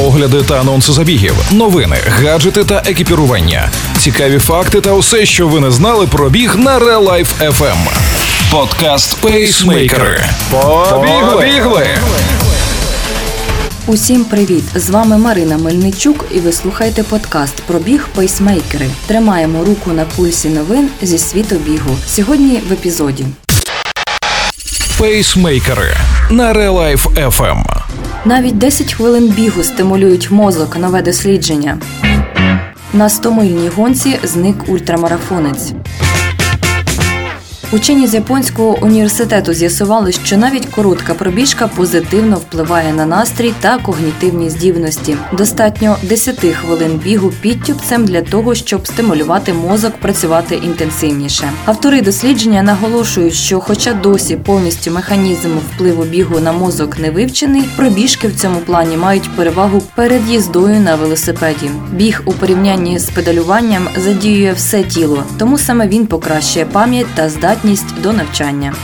огляди та анонси забігів, новини, гаджети та екіпірування, цікаві факти та усе, що ви не знали про біг на Real Life FM. Подкаст Пейсмейкери. Побігли! Усім привіт! З вами Марина Мельничук, і ви слухаєте подкаст про біг пейсмейкери. Тримаємо руку на пульсі новин зі світу бігу. Сьогодні в епізоді. Пейсмейкери на Real Life FM. Навіть 10 хвилин бігу стимулюють мозок, нове дослідження. На 100-мильній гонці зник ультрамарафонець. Учені з японського університету з'ясували, що навіть коротка пробіжка позитивно впливає на настрій та когнітивні здібності. Достатньо 10 хвилин бігу підтюпцем для того, щоб стимулювати мозок працювати інтенсивніше. Автори дослідження наголошують, що, хоча досі повністю механізм впливу бігу на мозок не вивчений, пробіжки в цьому плані мають перевагу перед їздою на велосипеді. Біг у порівнянні з педалюванням задіює все тіло, тому саме він покращує пам'ять та здатність здатність до навчання.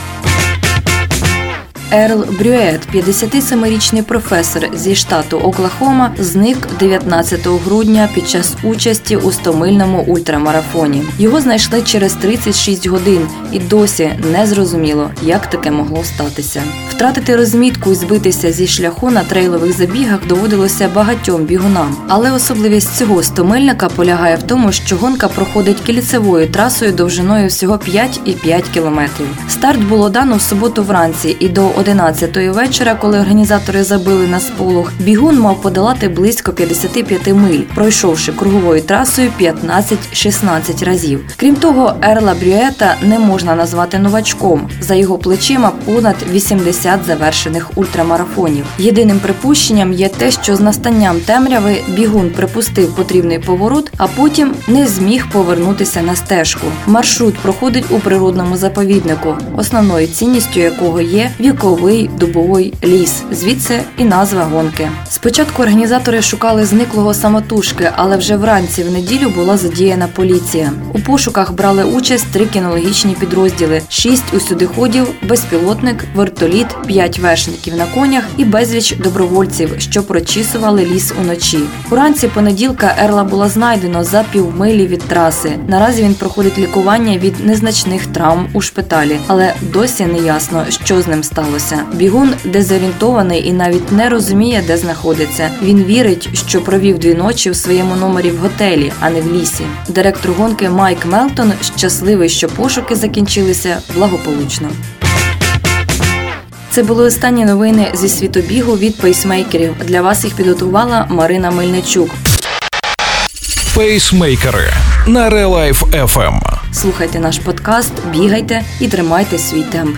Ерл Брюет, 57-річний професор зі штату Оклахома, зник 19 грудня під час участі у 100-мильному ультрамарафоні. Його знайшли через 36 годин, і досі не зрозуміло, як таке могло статися. Втратити розмітку і збитися зі шляху на трейлових забігах доводилося багатьом бігунам. Але особливість цього 100-мильника полягає в тому, що гонка проходить кільцевою трасою довжиною всього 5,5 кілометрів. Старт було дано в суботу вранці і до 11-ї вечора, коли організатори забили на сполох, бігун мав подолати близько 55 миль, пройшовши круговою трасою 15-16 разів. Крім того, Ерла Брюета не можна назвати новачком. За його плечима понад 80 завершених ультрамарафонів. Єдиним припущенням є те, що з настанням темряви бігун припустив потрібний поворот, а потім не зміг повернутися на стежку. Маршрут проходить у природному заповіднику, основною цінністю якого є віковий віковий дубовий ліс, звідси і назва гонки. Спочатку організатори шукали зниклого самотужки, але вже вранці в неділю була задіяна поліція. У пошуках брали участь три кінологічні підрозділи: шість усюдиходів, безпілотник, вертоліт, п'ять вершників на конях і безліч добровольців, що прочісували ліс уночі. Уранці понеділка Ерла була знайдено за півмилі від траси. Наразі він проходить лікування від незначних травм у шпиталі, але досі не ясно, що з ним сталося сталося. Бігун дезорієнтований і навіть не розуміє, де знаходиться. Він вірить, що провів дві ночі в своєму номері в готелі, а не в лісі. Директор гонки Майк Мелтон щасливий, що пошуки закінчилися благополучно. Це були останні новини зі світу бігу від пейсмейкерів. Для вас їх підготувала Марина Мельничук. Пейсмейкери на Релайф FM. Слухайте наш подкаст, бігайте і тримайте свій темп.